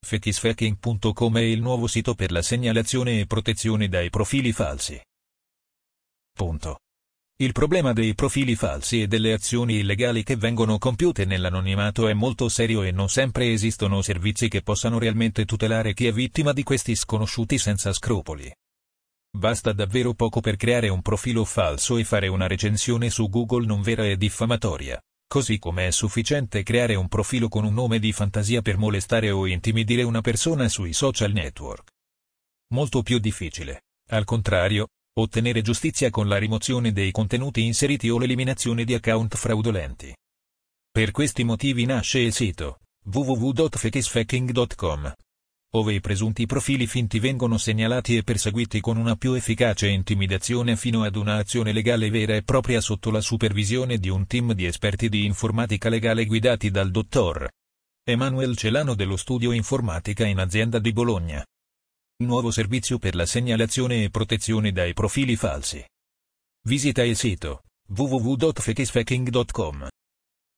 Fakisfacking.com è il nuovo sito per la segnalazione e protezione dai profili falsi. Punto. Il problema dei profili falsi e delle azioni illegali che vengono compiute nell'anonimato è molto serio e non sempre esistono servizi che possano realmente tutelare chi è vittima di questi sconosciuti senza scrupoli. Basta davvero poco per creare un profilo falso e fare una recensione su Google non vera e diffamatoria. Così come è sufficiente creare un profilo con un nome di fantasia per molestare o intimidire una persona sui social network. Molto più difficile, al contrario, ottenere giustizia con la rimozione dei contenuti inseriti o l'eliminazione di account fraudolenti. Per questi motivi nasce il sito www.fakisfacking.com ove i presunti profili finti vengono segnalati e perseguiti con una più efficace intimidazione fino ad un'azione legale vera e propria sotto la supervisione di un team di esperti di informatica legale guidati dal dottor Emanuel Celano dello studio informatica in azienda di Bologna. Nuovo servizio per la segnalazione e protezione dai profili falsi. Visita il sito www.fakisfacking.com